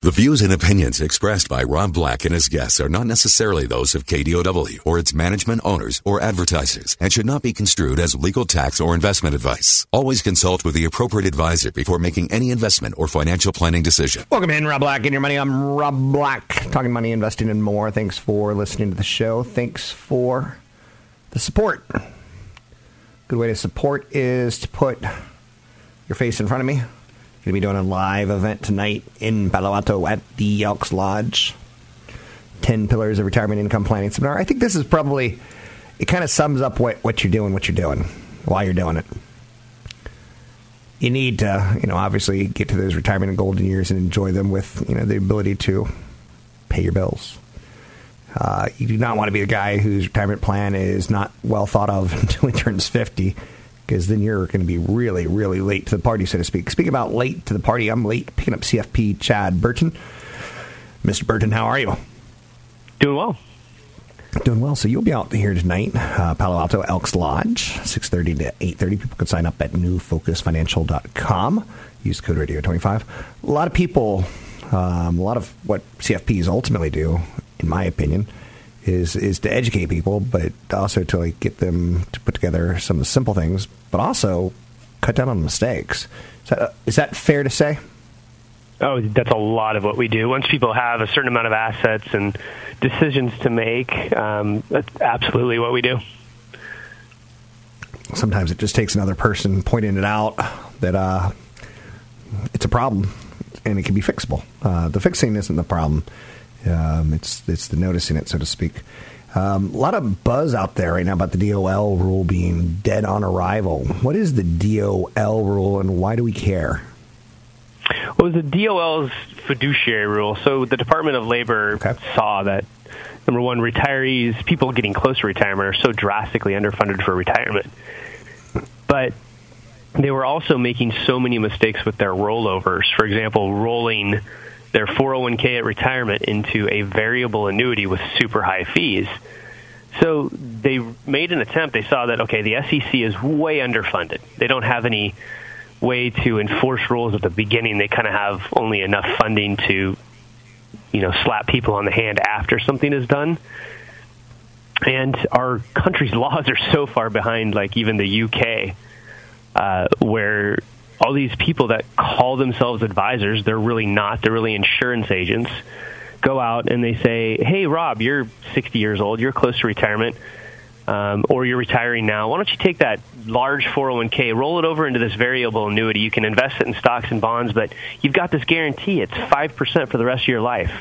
The views and opinions expressed by Rob Black and his guests are not necessarily those of KDOW or its management owners or advertisers and should not be construed as legal tax or investment advice. Always consult with the appropriate advisor before making any investment or financial planning decision. Welcome in, Rob Black and your money. I'm Rob Black, talking money, investing, and more. Thanks for listening to the show. Thanks for the support. Good way to support is to put your face in front of me. Going to be doing a live event tonight in Palo Alto at the Elks Lodge. 10 Pillars of Retirement Income Planning Seminar. I think this is probably, it kind of sums up what, what you're doing, what you're doing, while you're doing it. You need to, you know, obviously get to those retirement and golden years and enjoy them with, you know, the ability to pay your bills. Uh, you do not want to be the guy whose retirement plan is not well thought of until he turns 50 because then you're going to be really, really late to the party, so to speak. Speaking about late to the party, I'm late picking up CFP Chad Burton. Mr. Burton, how are you? Doing well. Doing well. So you'll be out here tonight, uh, Palo Alto Elks Lodge, 6.30 to 8.30. People can sign up at newfocusfinancial.com. Use code radio25. A lot of people, um, a lot of what CFPs ultimately do, in my opinion, is is to educate people, but also to like get them to put together some of the simple things, but also cut down on mistakes. Is that, is that fair to say? Oh, that's a lot of what we do. Once people have a certain amount of assets and decisions to make, um, that's absolutely what we do. Sometimes it just takes another person pointing it out that uh, it's a problem and it can be fixable. Uh, the fixing isn't the problem. Um, it's it's the noticing it, so to speak. Um, a lot of buzz out there right now about the DOL rule being dead on arrival. What is the DOL rule, and why do we care? Well, the DOL's fiduciary rule. So the Department of Labor okay. saw that number one, retirees, people getting close to retirement, are so drastically underfunded for retirement, but they were also making so many mistakes with their rollovers. For example, rolling their 401k at retirement into a variable annuity with super high fees. So they made an attempt. They saw that, okay, the SEC is way underfunded. They don't have any way to enforce rules at the beginning. They kind of have only enough funding to, you know, slap people on the hand after something is done. And our country's laws are so far behind, like even the UK, uh, where all these people that call themselves advisors, they're really not. They're really insurance agents. Go out and they say, "Hey, Rob, you're 60 years old. You're close to retirement." Um, or you're retiring now, why don't you take that large 401k, roll it over into this variable annuity? You can invest it in stocks and bonds, but you've got this guarantee. It's 5% for the rest of your life.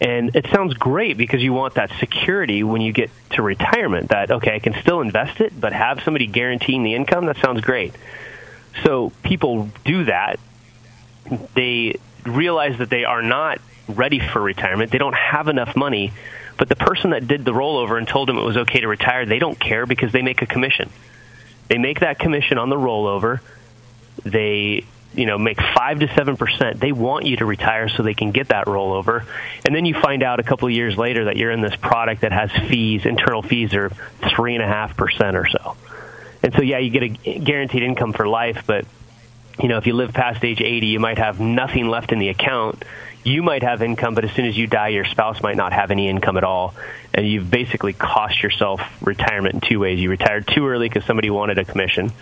And it sounds great because you want that security when you get to retirement that, okay, I can still invest it, but have somebody guaranteeing the income. That sounds great. So people do that. They realize that they are not ready for retirement. They don't have enough money. But the person that did the rollover and told them it was okay to retire, they don't care because they make a commission. They make that commission on the rollover. They you know make five to seven percent they want you to retire so they can get that rollover and then you find out a couple of years later that you're in this product that has fees internal fees are three and a half percent or so and so, yeah, you get a guaranteed income for life, but you know, if you live past age 80, you might have nothing left in the account. You might have income, but as soon as you die, your spouse might not have any income at all. And you've basically cost yourself retirement in two ways. You retired too early because somebody wanted a commission,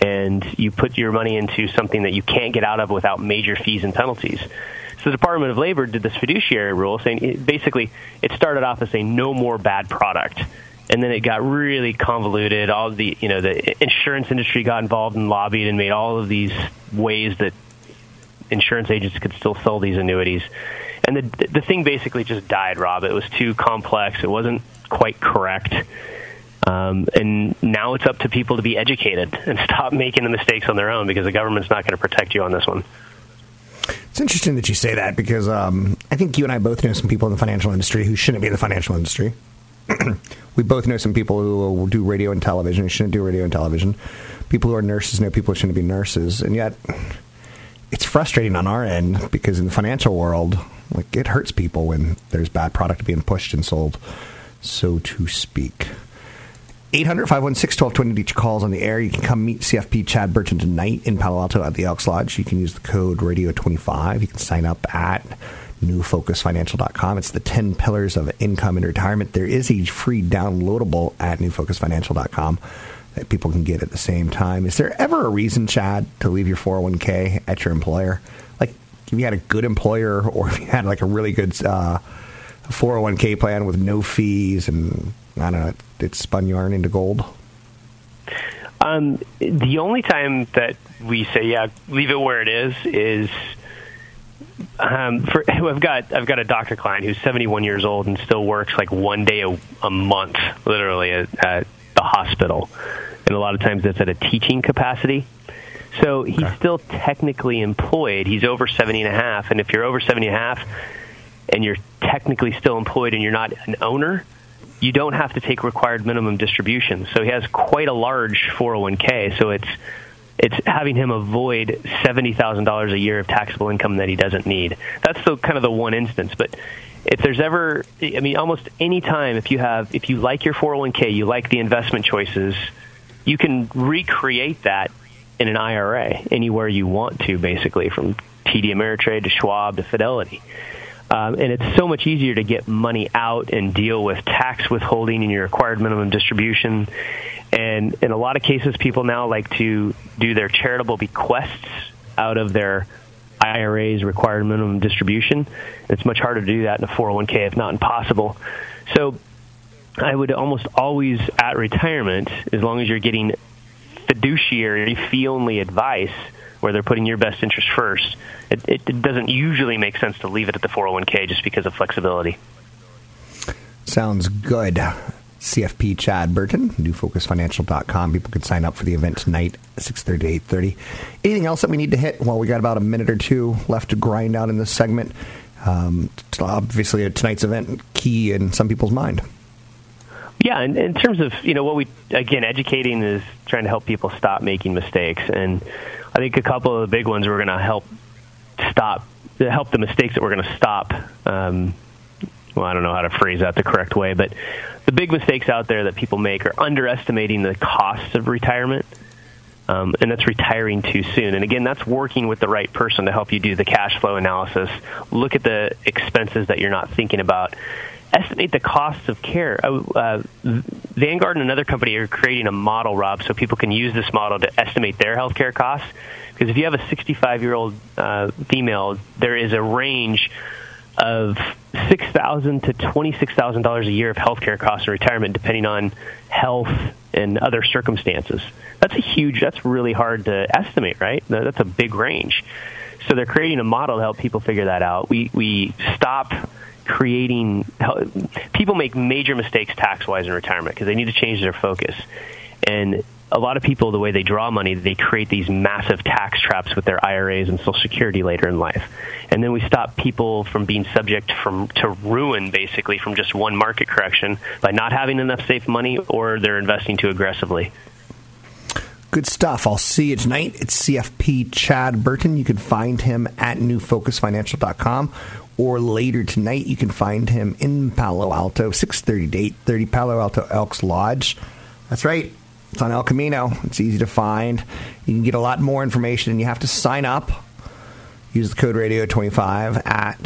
and you put your money into something that you can't get out of without major fees and penalties. So the Department of Labor did this fiduciary rule saying basically it started off as saying no more bad product and then it got really convoluted. All the you know the insurance industry got involved and lobbied and made all of these ways that insurance agents could still sell these annuities. And the the thing basically just died, Rob. It was too complex. It wasn't quite correct. Um, and now it's up to people to be educated and stop making the mistakes on their own because the government's not going to protect you on this one. It's interesting that you say that because um, I think you and I both know some people in the financial industry who shouldn't be in the financial industry. we both know some people who will do radio and television shouldn't do radio and television. People who are nurses know people shouldn't be nurses, and yet it's frustrating on our end because in the financial world, like it hurts people when there's bad product being pushed and sold, so to speak. 800 516 1220 each calls on the air. You can come meet CFP Chad Burton tonight in Palo Alto at the Elks Lodge. You can use the code radio25. You can sign up at newfocusfinancial.com. It's the 10 pillars of income and retirement. There is a free downloadable at newfocusfinancial.com that people can get at the same time. Is there ever a reason, Chad, to leave your 401k at your employer? Like, if you had a good employer or if you had like a really good uh, 401k plan with no fees and I don't know, it spun yarn into gold? Um, the only time that we say, yeah, leave it where it is, is um, for I've got I've got a doctor client who's 71 years old and still works like one day a, a month, literally at, at the hospital, and a lot of times that's at a teaching capacity. So he's okay. still technically employed. He's over 70 and a half, and if you're over 70 and a half, and you're technically still employed and you're not an owner, you don't have to take required minimum distributions. So he has quite a large 401k. So it's it's having him avoid seventy thousand dollars a year of taxable income that he doesn't need. That's the kind of the one instance. But if there's ever, I mean, almost any time if you have if you like your 401k, you like the investment choices, you can recreate that in an IRA anywhere you want to, basically from TD Ameritrade to Schwab to Fidelity. Um, and it's so much easier to get money out and deal with tax withholding and your required minimum distribution. And in a lot of cases, people now like to do their charitable bequests out of their IRA's required minimum distribution. It's much harder to do that in a 401k, if not impossible. So I would almost always at retirement, as long as you're getting fiduciary fee only advice, where they're putting your best interest first, it, it, doesn't usually make sense to leave it at the 401k just because of flexibility. Sounds good. CFP Chad Burton, newfocusfinancial.com. People can sign up for the event tonight, 6.30 to 8.30. Anything else that we need to hit? Well, we got about a minute or two left to grind out in this segment. Um, obviously, tonight's event key in some people's mind. Yeah, in, in terms of you know what we again educating is trying to help people stop making mistakes, and I think a couple of the big ones we're going to help stop help the mistakes that we're going to stop. Um, well, I don't know how to phrase that the correct way, but the big mistakes out there that people make are underestimating the costs of retirement. Um, and that's retiring too soon. And again, that's working with the right person to help you do the cash flow analysis, look at the expenses that you're not thinking about, estimate the costs of care. Uh, uh, Vanguard and another company are creating a model, Rob, so people can use this model to estimate their healthcare costs. Because if you have a 65 year old uh, female, there is a range of six thousand to twenty six thousand dollars a year of healthcare costs in retirement, depending on health and other circumstances. That's a huge. That's really hard to estimate, right? That's a big range. So they're creating a model to help people figure that out. We we stop creating people make major mistakes tax wise in retirement because they need to change their focus and a lot of people the way they draw money they create these massive tax traps with their IRAs and social security later in life and then we stop people from being subject from to ruin basically from just one market correction by not having enough safe money or they're investing too aggressively Good stuff. I'll see you tonight. It's CFP Chad Burton. You can find him at newfocusfinancial.com or later tonight you can find him in Palo Alto, 6:30 to 8:30 Palo Alto Elks Lodge. That's right. It's on El Camino. It's easy to find. You can get a lot more information and you have to sign up. Use the code radio25 at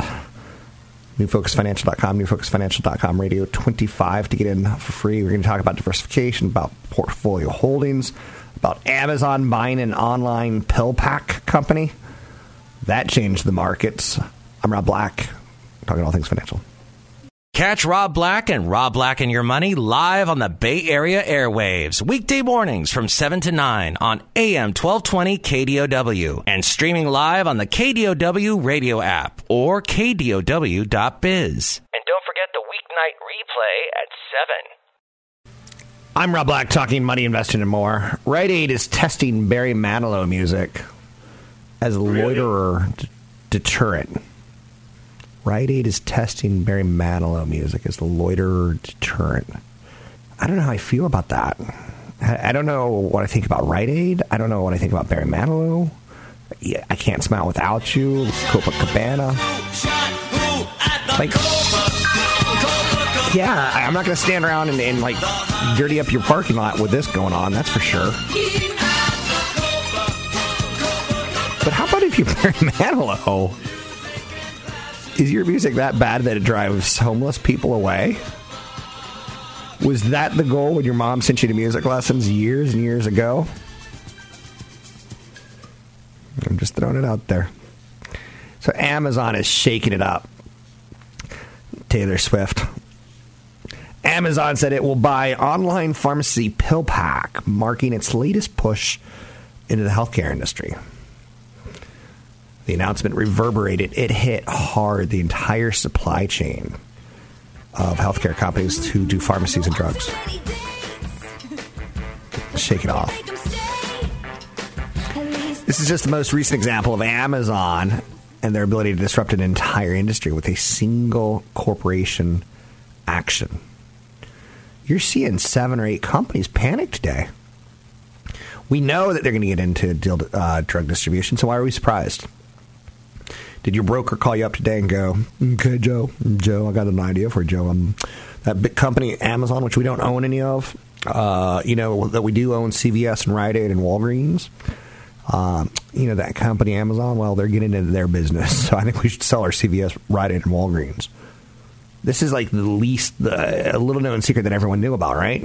newfocusfinancial.com, newfocusfinancial.com, radio25 to get in for free. We're going to talk about diversification, about portfolio holdings, about Amazon buying an online pill pack company. That changed the markets. I'm Rob Black, talking all things financial. Catch Rob Black and Rob Black and Your Money live on the Bay Area airwaves, weekday mornings from 7 to 9 on AM 1220 KDOW and streaming live on the KDOW radio app or KDOW.biz. And don't forget the weeknight replay at 7. I'm Rob Black, talking money, investing, and more. Rite Aid is testing Barry Manilow music as a loiterer deterrent. Rite Aid is testing Barry Manilow music as the loiterer deterrent. I don't know how I feel about that. I don't know what I think about Rite Aid. I don't know what I think about Barry Manilow. I can't smile without you. Copacabana. Like, yeah, I'm not going to stand around and, and like dirty up your parking lot with this going on. That's for sure. But how about if you Barry Manilow? Is your music that bad that it drives homeless people away? Was that the goal when your mom sent you to music lessons years and years ago? I'm just throwing it out there. So Amazon is shaking it up. Taylor Swift. Amazon said it will buy online pharmacy PillPack, marking its latest push into the healthcare industry. The announcement reverberated. It hit hard the entire supply chain of healthcare companies who do pharmacies and drugs. Shake it off. This is just the most recent example of Amazon and their ability to disrupt an entire industry with a single corporation action. You're seeing seven or eight companies panic today. We know that they're going to get into uh, drug distribution, so why are we surprised? Did your broker call you up today and go, okay, Joe, Joe, I got an idea for Joe. Um, that big company, Amazon, which we don't own any of, uh, you know, that we do own CVS and Rite Aid and Walgreens. Um, you know, that company, Amazon, well, they're getting into their business. So I think we should sell our CVS, Rite Aid, and Walgreens. This is like the least, a little known secret that everyone knew about, right?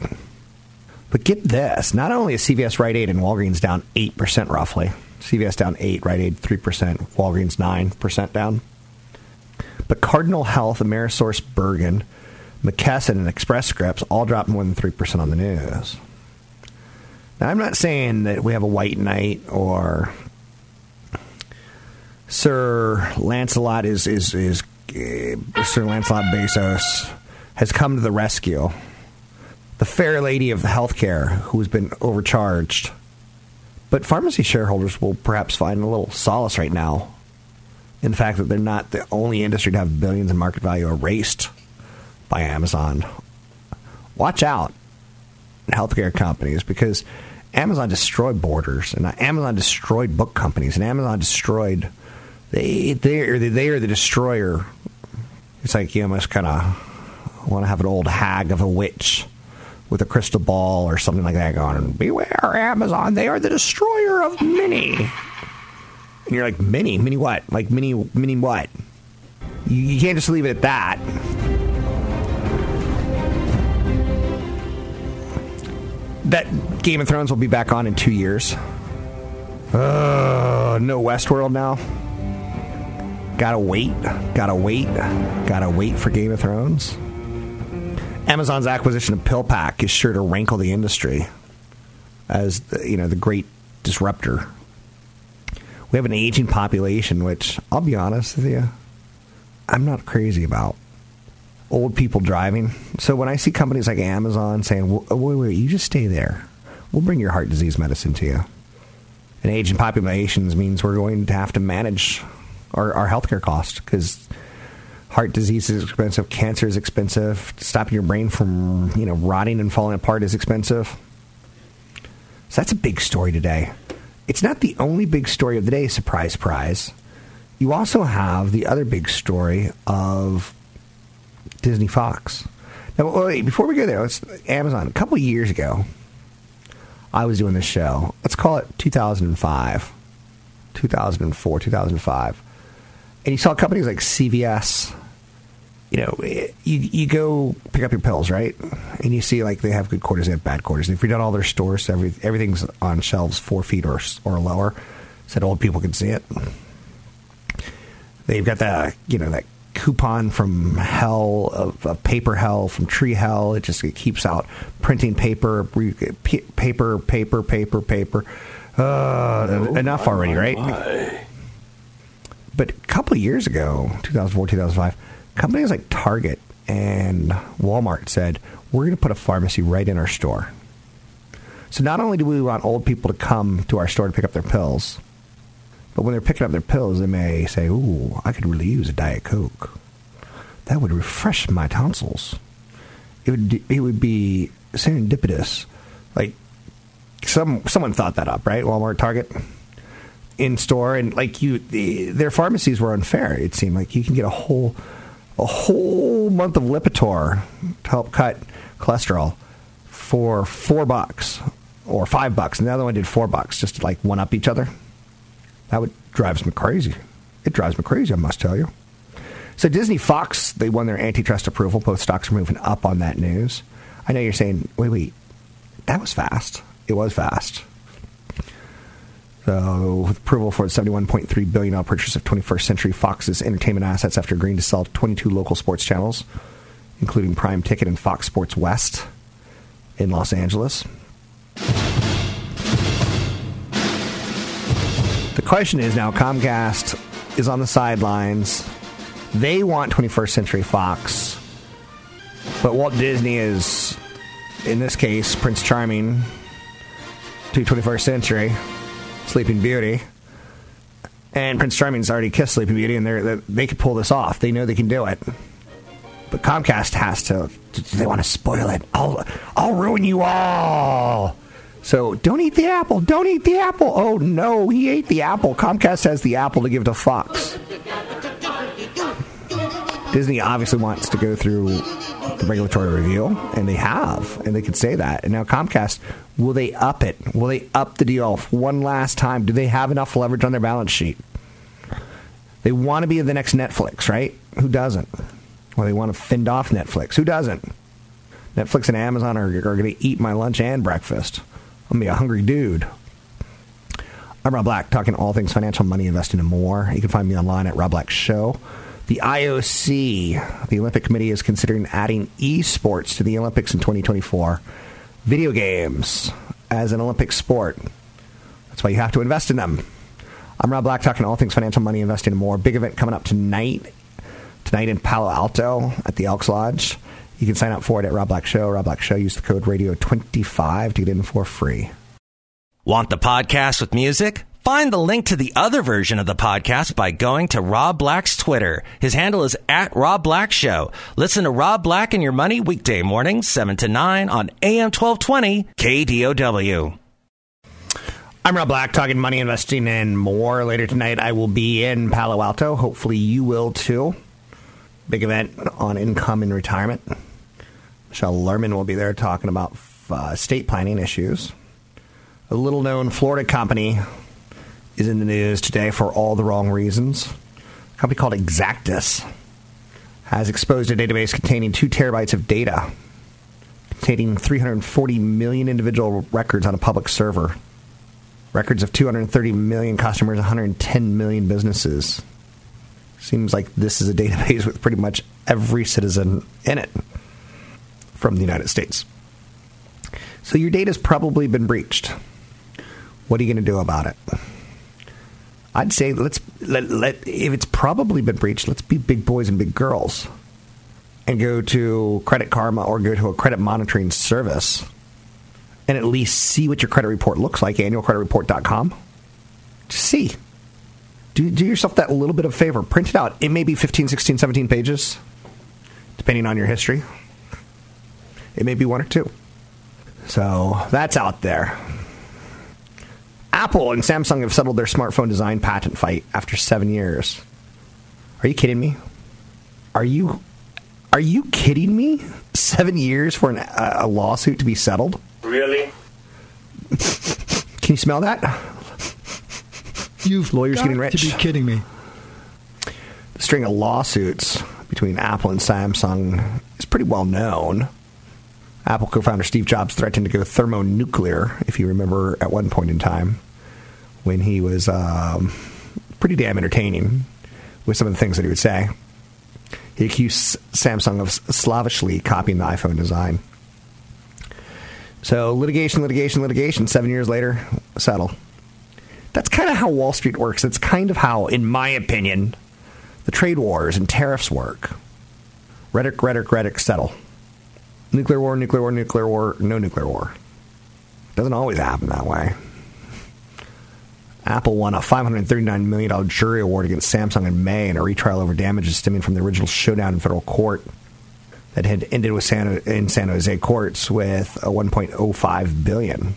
But get this not only is CVS, Rite Aid, and Walgreens down 8% roughly, CVS down 8, Rite Aid 3%, Walgreens 9% down. But Cardinal Health, Amerisource Bergen, McKesson, and Express Scripts all dropped more than 3% on the news. Now, I'm not saying that we have a white knight or Sir Lancelot is, is, is uh, Sir Lancelot Bezos has come to the rescue. The fair lady of the healthcare who has been overcharged but pharmacy shareholders will perhaps find a little solace right now in the fact that they're not the only industry to have billions in market value erased by Amazon. Watch out, healthcare companies, because Amazon destroyed borders, and Amazon destroyed book companies, and Amazon destroyed they they are the, they are the destroyer. It's like you almost kind of want to have an old hag of a witch with a crystal ball or something like that going, Beware, Amazon, they are the destroyer of mini. And you're like, Mini? Mini what? Like, mini, mini what? You, you can't just leave it at that. That Game of Thrones will be back on in two years. Uh, no Westworld now. Gotta wait. Gotta wait. Gotta wait for Game of Thrones. Amazon's acquisition of PillPack is sure to rankle the industry as the, you know the great disruptor. We have an aging population, which I'll be honest with you, I'm not crazy about. Old people driving. So when I see companies like Amazon saying, oh, "Wait, wait, you just stay there. We'll bring your heart disease medicine to you." an aging populations means we're going to have to manage our, our healthcare costs because heart disease is expensive, cancer is expensive, stopping your brain from you know rotting and falling apart is expensive. So that's a big story today. It's not the only big story of the day. Surprise, surprise. You also have the other big story of Disney Fox. Now, wait, before we go there, let's Amazon. A couple years ago, I was doing this show. Let's call it 2005, 2004, 2005. And you saw companies like CVS, you know, you you go pick up your pills, right? And you see like they have good quarters, they have bad quarters. If you're down all their stores, every everything's on shelves four feet or or lower, so that old people can see it. They've got that you know that coupon from hell of, of, paper hell from tree hell. It just it keeps out printing paper, paper, paper, paper, paper. Uh, oh, enough already, right? My. But a couple of years ago, 2004, 2005 companies like Target and Walmart said, we're going to put a pharmacy right in our store. So not only do we want old people to come to our store to pick up their pills, But when they're picking up their pills, they may say, "Ooh, I could really use a diet coke. That would refresh my tonsils." It would it would be serendipitous, like some someone thought that up, right? Walmart, Target, in store, and like you, the, their pharmacies were unfair. It seemed like you can get a whole a whole month of Lipitor to help cut cholesterol for four bucks or five bucks, and the other one did four bucks, just to like one up each other. That would drives me crazy. It drives me crazy, I must tell you. So Disney Fox, they won their antitrust approval. Both stocks are moving up on that news. I know you're saying, wait, wait, that was fast. It was fast. So, with approval for the $71.3 billion purchase of 21st Century Fox's entertainment assets after agreeing to sell 22 local sports channels, including Prime Ticket and Fox Sports West in Los Angeles. The question is now Comcast is on the sidelines. They want 21st Century Fox, but Walt Disney is, in this case, Prince Charming to 21st Century, Sleeping Beauty. And Prince Charming's already kissed Sleeping Beauty, and they they could pull this off. They know they can do it. But Comcast has to. They want to spoil it. I'll, I'll ruin you all. So don't eat the apple. Don't eat the apple. Oh no, he ate the apple. Comcast has the apple to give to Fox. Disney obviously wants to go through the regulatory review, and they have, and they could say that. And now Comcast, will they up it? Will they up the deal one last time? Do they have enough leverage on their balance sheet? They want to be the next Netflix, right? Who doesn't? Well, they want to fend off Netflix. Who doesn't? Netflix and Amazon are, are going to eat my lunch and breakfast. I'm going to be a hungry dude. I'm Rob Black, talking all things financial, money, investing, and more. You can find me online at Rob Black Show. The IOC, the Olympic Committee, is considering adding esports to the Olympics in 2024. Video games as an Olympic sport. That's why you have to invest in them. I'm Rob Black, talking all things financial, money, investing, and more. Big event coming up tonight. Tonight in Palo Alto at the Elks Lodge. You can sign up for it at Rob Black Show. Rob Black Show. Use the code radio25 to get in for free. Want the podcast with music? Find the link to the other version of the podcast by going to Rob Black's Twitter. His handle is at Rob Black Show. Listen to Rob Black and Your Money weekday mornings, 7 to 9 on AM 1220 KDOW. I'm Rob Black, talking money, investing, and more. Later tonight, I will be in Palo Alto. Hopefully, you will too. Big event on income and retirement. Michelle Lerman will be there talking about uh, state planning issues. A little known Florida company is in the news today for all the wrong reasons. A company called Exactis has exposed a database containing two terabytes of data, containing 340 million individual records on a public server, records of 230 million customers, 110 million businesses. Seems like this is a database with pretty much every citizen in it from the United States. So your data's probably been breached. What are you going to do about it? I'd say let's let, let if it's probably been breached, let's be big boys and big girls and go to Credit Karma or go to a credit monitoring service and at least see what your credit report looks like, annualcreditreport.com. Just see. Do, do yourself that little bit of favor. Print it out. It may be 15, 16, 17 pages, depending on your history. It may be one or two. So that's out there. Apple and Samsung have settled their smartphone design patent fight after seven years. Are you kidding me? Are you are you kidding me? Seven years for an, a lawsuit to be settled? Really? Can you smell that? You've lawyers got getting rich. To be kidding me. The string of lawsuits between Apple and Samsung is pretty well known. Apple co founder Steve Jobs threatened to go thermonuclear, if you remember, at one point in time, when he was um, pretty damn entertaining with some of the things that he would say. He accused Samsung of slavishly copying the iPhone design. So, litigation, litigation, litigation, seven years later, settle. That's kind of how Wall Street works. That's kind of how, in my opinion, the trade wars and tariffs work. Rhetoric, rhetoric, rhetoric, settle. Nuclear war, nuclear war, nuclear war, no nuclear war. Doesn't always happen that way. Apple won a $539 million jury award against Samsung in May in a retrial over damages stemming from the original showdown in federal court that had ended with San, in San Jose courts with a 1.05 billion.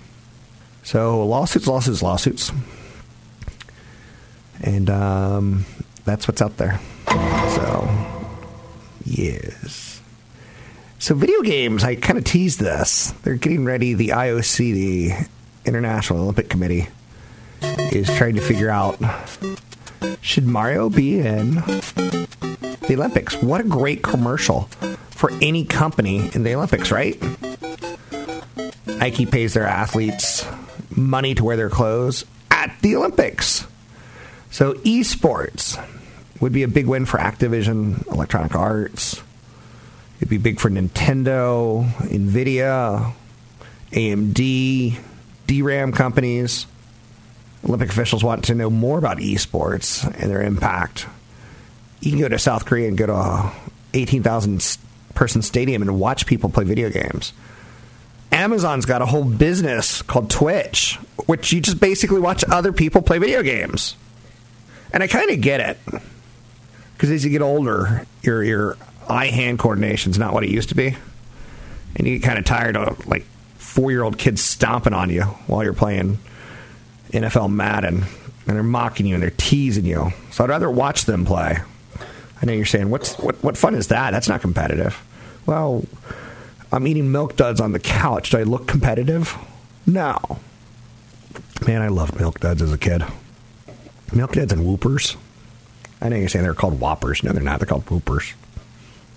So lawsuits, lawsuits, lawsuits, and um, that's what's out there. So yes. So video games, I kind of teased this. They're getting ready. The IOC, the International Olympic Committee, is trying to figure out should Mario be in the Olympics? What a great commercial for any company in the Olympics, right? Nike pays their athletes money to wear their clothes at the Olympics. So esports would be a big win for Activision, Electronic Arts. It'd be big for Nintendo, Nvidia, AMD, DRAM companies. Olympic officials want to know more about esports and their impact. You can go to South Korea and go to a 18,000 person stadium and watch people play video games. Amazon's got a whole business called Twitch, which you just basically watch other people play video games. And I kind of get it. Because as you get older, your, your eye hand coordination is not what it used to be. And you get kind of tired of like four year old kids stomping on you while you're playing NFL Madden. And they're mocking you and they're teasing you. So I'd rather watch them play. I know you're saying, What's, what, what fun is that? That's not competitive. Well, I'm eating milk duds on the couch. Do I look competitive? No. Man, I loved milk duds as a kid. Milk duds and whoopers. I know you're saying they're called whoppers. No, they're not. They're called whoopers.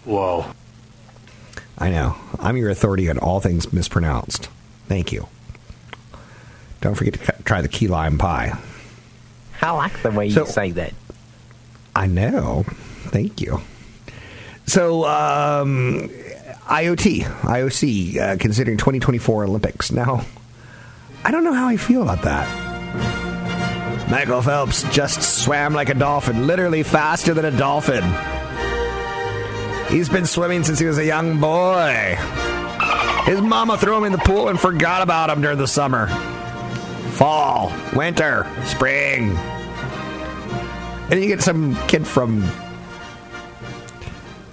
Whoa. I know. I'm your authority on all things mispronounced. Thank you. Don't forget to try the key lime pie. I like the way so, you say that. I know. Thank you. So, um, IoT, IOC, uh, considering 2024 Olympics. Now, I don't know how I feel about that. Michael Phelps just swam like a dolphin, literally faster than a dolphin. He's been swimming since he was a young boy. His mama threw him in the pool and forgot about him during the summer. Fall, winter, spring. And you get some kid from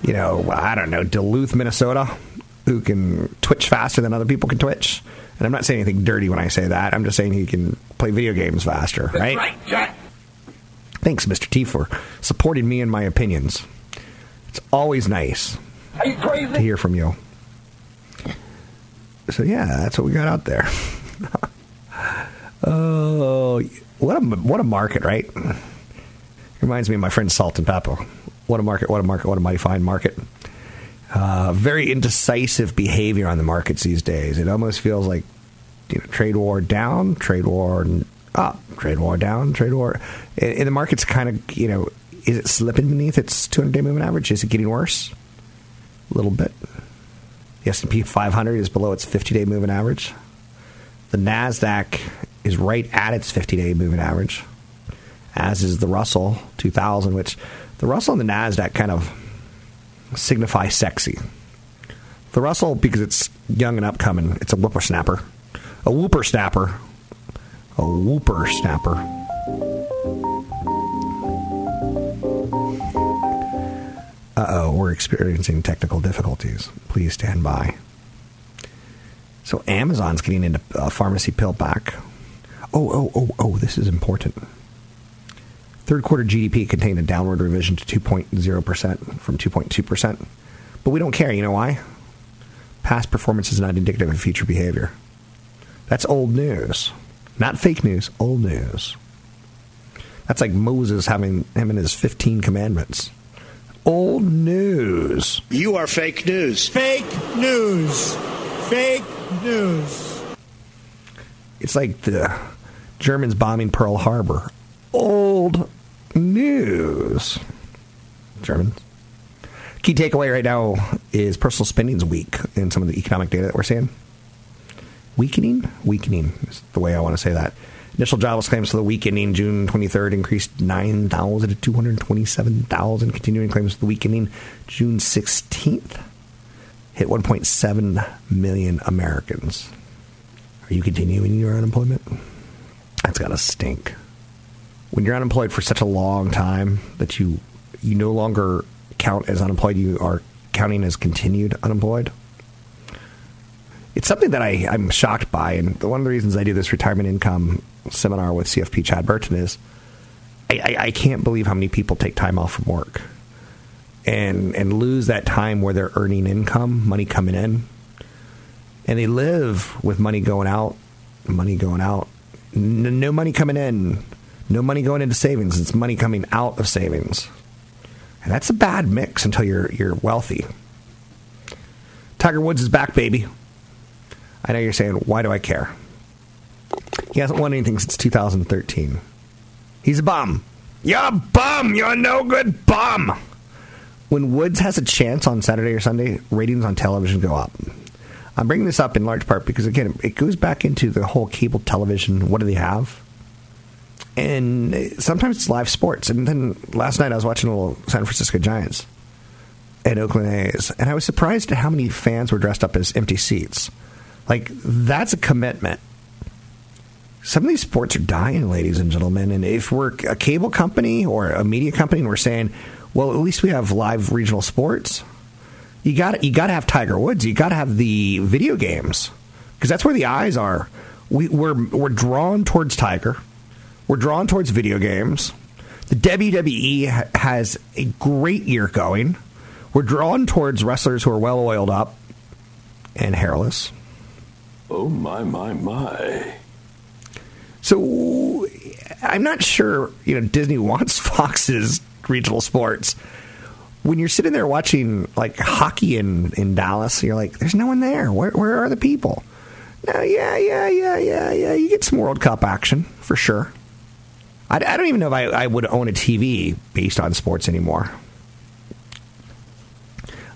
you know, I don't know, Duluth, Minnesota, who can twitch faster than other people can twitch. And I'm not saying anything dirty when I say that. I'm just saying he can play video games faster, right? right Jack. Thanks, Mr. T, for supporting me and my opinions. It's always nice to hear from you. So yeah, that's what we got out there. oh, what a what a market, right? Reminds me of my friend Salt-N-Pepa. What a market, what a market, what a mighty fine market. Uh, very indecisive behavior on the markets these days. It almost feels like you know, trade war down, trade war up, trade war down, trade war. And the market's kind of, you know, is it slipping beneath its 200 day moving average? Is it getting worse? A little bit. The S&P 500 is below its 50 day moving average. The Nasdaq is right at its 50 day moving average, as is the Russell 2000, which the Russell and the NASDAQ kind of signify sexy. The Russell, because it's young and upcoming, it's a whippersnapper. A whooper snapper. A whooper snapper. Uh oh, we're experiencing technical difficulties. Please stand by. So Amazon's getting into uh, pharmacy PillPack. Oh, oh, oh, oh, this is important. Third quarter GDP contained a downward revision to 2.0% from 2.2%. But we don't care. You know why? Past performance is not indicative of future behavior. That's old news. Not fake news, old news. That's like Moses having him in his 15 commandments. Old news. You are fake news. Fake news. Fake news. It's like the Germans bombing Pearl Harbor old news. Germans. Key takeaway right now is personal spending's weak in some of the economic data that we're seeing. Weakening? Weakening is the way I want to say that. Initial jobless claims for the week ending June 23rd increased 9,000 to 227,000. Continuing claims for the week ending June 16th hit 1.7 million Americans. Are you continuing your unemployment? That's got to stink. when you're unemployed for such a long time that you you no longer count as unemployed, you are counting as continued unemployed. It's something that I, I'm shocked by, and one of the reasons I do this retirement income seminar with CFP Chad Burton is I, I, I can't believe how many people take time off from work and and lose that time where they're earning income, money coming in, and they live with money going out, money going out, N- no money coming in, no money going into savings. It's money coming out of savings, and that's a bad mix until you're you're wealthy. Tiger Woods is back, baby. I know you're saying, why do I care? He hasn't won anything since 2013. He's a bum. You're a bum. You're a no good bum. When Woods has a chance on Saturday or Sunday, ratings on television go up. I'm bringing this up in large part because, again, it goes back into the whole cable television. What do they have? And sometimes it's live sports. And then last night I was watching a little San Francisco Giants and Oakland A's, and I was surprised at how many fans were dressed up as empty seats. Like, that's a commitment. Some of these sports are dying, ladies and gentlemen. And if we're a cable company or a media company and we're saying, well, at least we have live regional sports, you got you got to have Tiger Woods. You got to have the video games because that's where the eyes are. We, we're we're drawn towards Tiger. We're drawn towards video games. The WWE has a great year going. We're drawn towards wrestlers who are well oiled up and hairless. Oh my my my. So I'm not sure, you know, Disney wants Fox's regional sports. When you're sitting there watching like hockey in, in Dallas, you're like, there's no one there. Where, where are the people? No, yeah, yeah, yeah, yeah, yeah. You get some World Cup action for sure. I, I don't even know if I, I would own a TV based on sports anymore.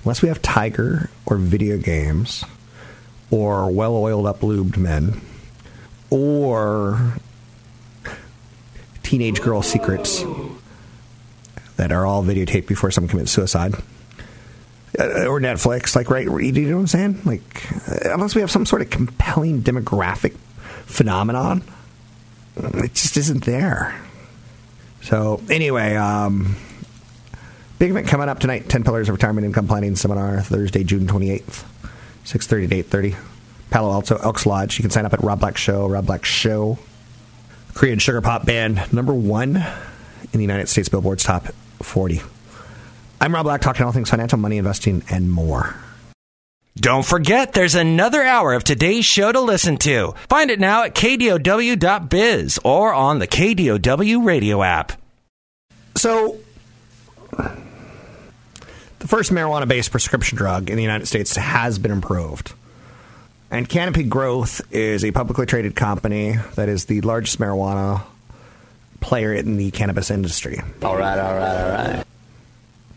Unless we have Tiger or video games or well oiled up lubed men or teenage girl secrets that are all videotaped before someone commits suicide. Uh, or Netflix, like, right? You know what I'm saying? Like, uh, unless we have some sort of compelling demographic phenomenon, it just isn't there. So, anyway, um, big event coming up tonight 10 Pillars of Retirement Income Planning Seminar, Thursday, June 28th, 6.30 to 8.30. Palo Alto Elks Lodge. You can sign up at Rob Black Show, Rob Black Show. Korean sugar pop band, number one in the United States Billboard's top 40. I'm Rob Black, talking all things financial, money, investing, and more. Don't forget, there's another hour of today's show to listen to. Find it now at kdow.biz or on the KDOW radio app. So, the first marijuana based prescription drug in the United States has been approved. And Canopy Growth is a publicly traded company that is the largest marijuana player in the cannabis industry. All right, all right,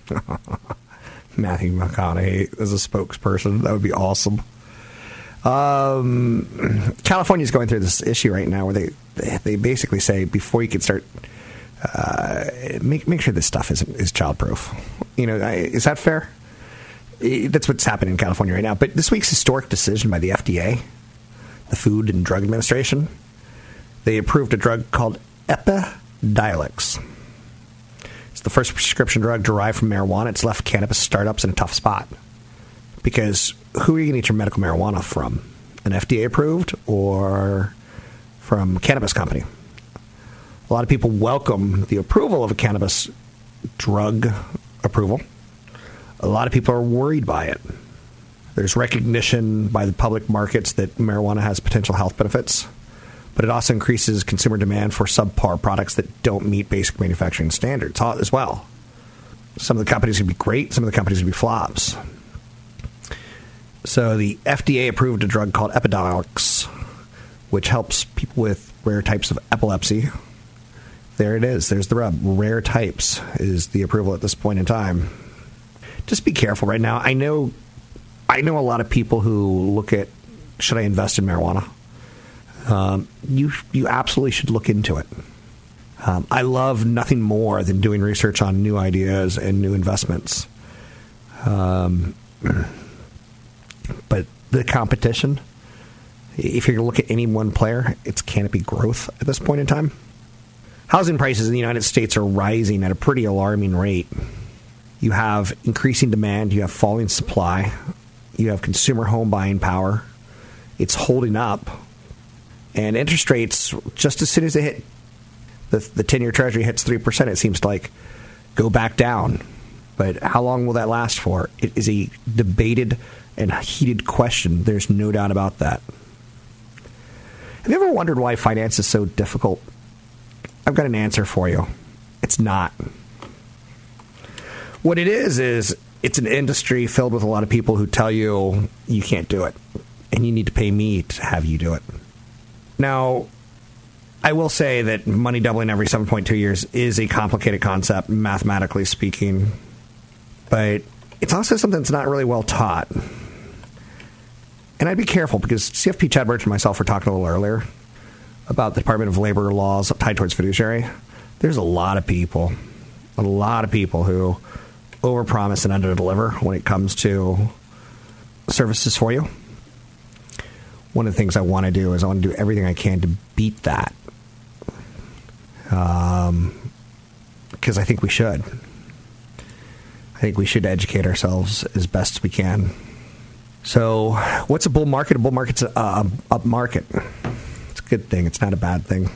all right. Matthew McConaughey as a spokesperson. That would be awesome. Um, California's going through this issue right now where they they basically say before you can start, uh, make make sure this stuff is is childproof. You know, is that fair? That's what's happening in California right now. But this week's historic decision by the FDA, the Food and Drug Administration, they approved a drug called Epidiolex. It's the first prescription drug derived from marijuana. It's left cannabis startups in a tough spot. Because who are you going to get your medical marijuana from? An FDA approved or from cannabis company? A lot of people welcome the approval of a cannabis drug approval a lot of people are worried by it. There's recognition by the public markets that marijuana has potential health benefits, but it also increases consumer demand for subpar products that don't meet basic manufacturing standards as well. Some of the companies can be great, some of the companies can be flops. So the FDA approved a drug called Epidiolex, which helps people with rare types of epilepsy. There it is. There's the rub. Rare types is the approval at this point in time just be careful right now. I know, I know a lot of people who look at should I invest in marijuana. Um, you you absolutely should look into it. Um, I love nothing more than doing research on new ideas and new investments. Um, but the competition, if you're going to look at any one player, it's Canopy Growth at this point in time. Housing prices in the United States are rising at a pretty alarming rate. You have increasing demand, you have falling supply, you have consumer home buying power. It's holding up. And interest rates, just as soon as they hit the, the 10 year treasury hits 3%, it seems to like go back down. But how long will that last for? It is a debated and heated question. There's no doubt about that. Have you ever wondered why finance is so difficult? I've got an answer for you. It's not. What it is, is it's an industry filled with a lot of people who tell you you can't do it and you need to pay me to have you do it. Now, I will say that money doubling every 7.2 years is a complicated concept, mathematically speaking, but it's also something that's not really well taught. And I'd be careful because CFP Chad Birch and myself were talking a little earlier about the Department of Labor laws tied towards fiduciary. There's a lot of people, a lot of people who overpromise and underdeliver when it comes to services for you. One of the things I want to do is I want to do everything I can to beat that. Um, because I think we should. I think we should educate ourselves as best we can. So, what's a bull market? A bull market's a, a up market. It's a good thing. It's not a bad thing.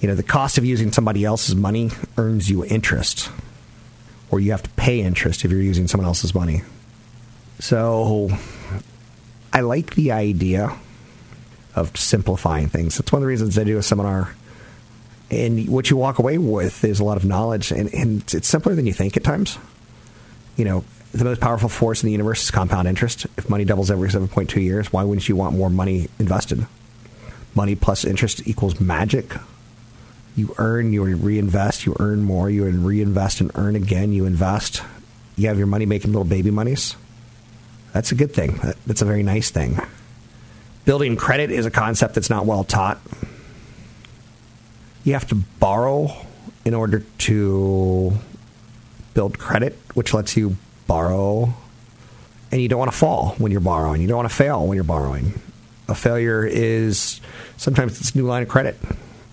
You know, the cost of using somebody else's money earns you interest or you have to pay interest if you're using someone else's money. So I like the idea of simplifying things. That's one of the reasons I do a seminar. And what you walk away with is a lot of knowledge, and, and it's simpler than you think at times. You know, the most powerful force in the universe is compound interest. If money doubles every 7.2 years, why wouldn't you want more money invested? Money plus interest equals magic you earn, you reinvest, you earn more, you reinvest and earn again, you invest. You have your money making little baby monies. That's a good thing. That's a very nice thing. Building credit is a concept that's not well taught. You have to borrow in order to build credit, which lets you borrow. And you don't want to fall when you're borrowing. You don't want to fail when you're borrowing. A failure is sometimes it's a new line of credit.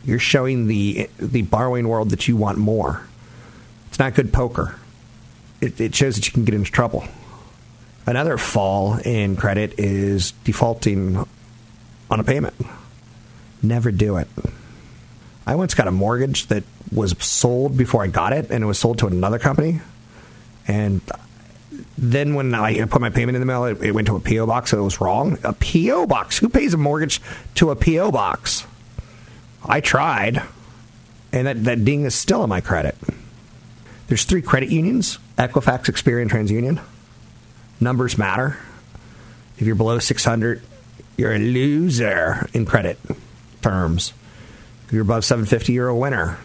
You're showing the the borrowing world that you want more. It's not good poker. It, it shows that you can get into trouble. Another fall in credit is defaulting on a payment. Never do it. I once got a mortgage that was sold before I got it, and it was sold to another company. And then when I put my payment in the mail, it, went to a PO box, so it was wrong. A PO box? Who pays a mortgage to a PO box? I tried, and that, that ding is still on my credit. There's three credit unions Equifax, Experian, TransUnion. Numbers matter. If you're below 600, you're a loser in credit terms. If you're above 750, you're a winner.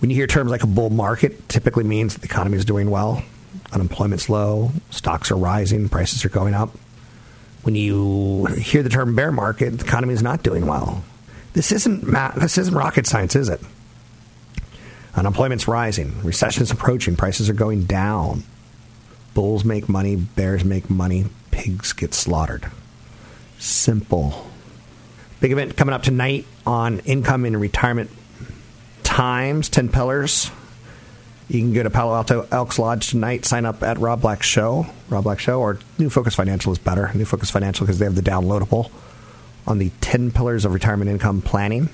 When you hear terms like a bull market, typically means that the economy is doing well, unemployment's low, stocks are rising, prices are going up. When you hear the term bear market, the economy is not doing well. This isn't this isn't rocket science, is it? Unemployment's rising, recession's approaching, prices are going down. Bulls make money, bears make money, pigs get slaughtered. Simple. Big event coming up tonight on income and retirement times, 10 pillars. You can go to Palo Alto Elks Lodge tonight, sign up at Rob Black Show, Rob Black Show, or New Focus Financial is better. New Focus Financial because they have the downloadable on the 10 pillars of retirement income planning.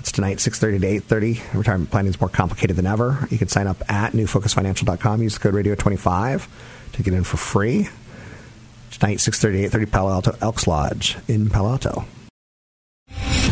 It's tonight, 6.30 to 8.30. Retirement planning is more complicated than ever. You can sign up at newfocusfinancial.com. Use the code radio25 to get in for free. Tonight, 6.30 to 8.30, Palo Alto Elks Lodge in Palo Alto.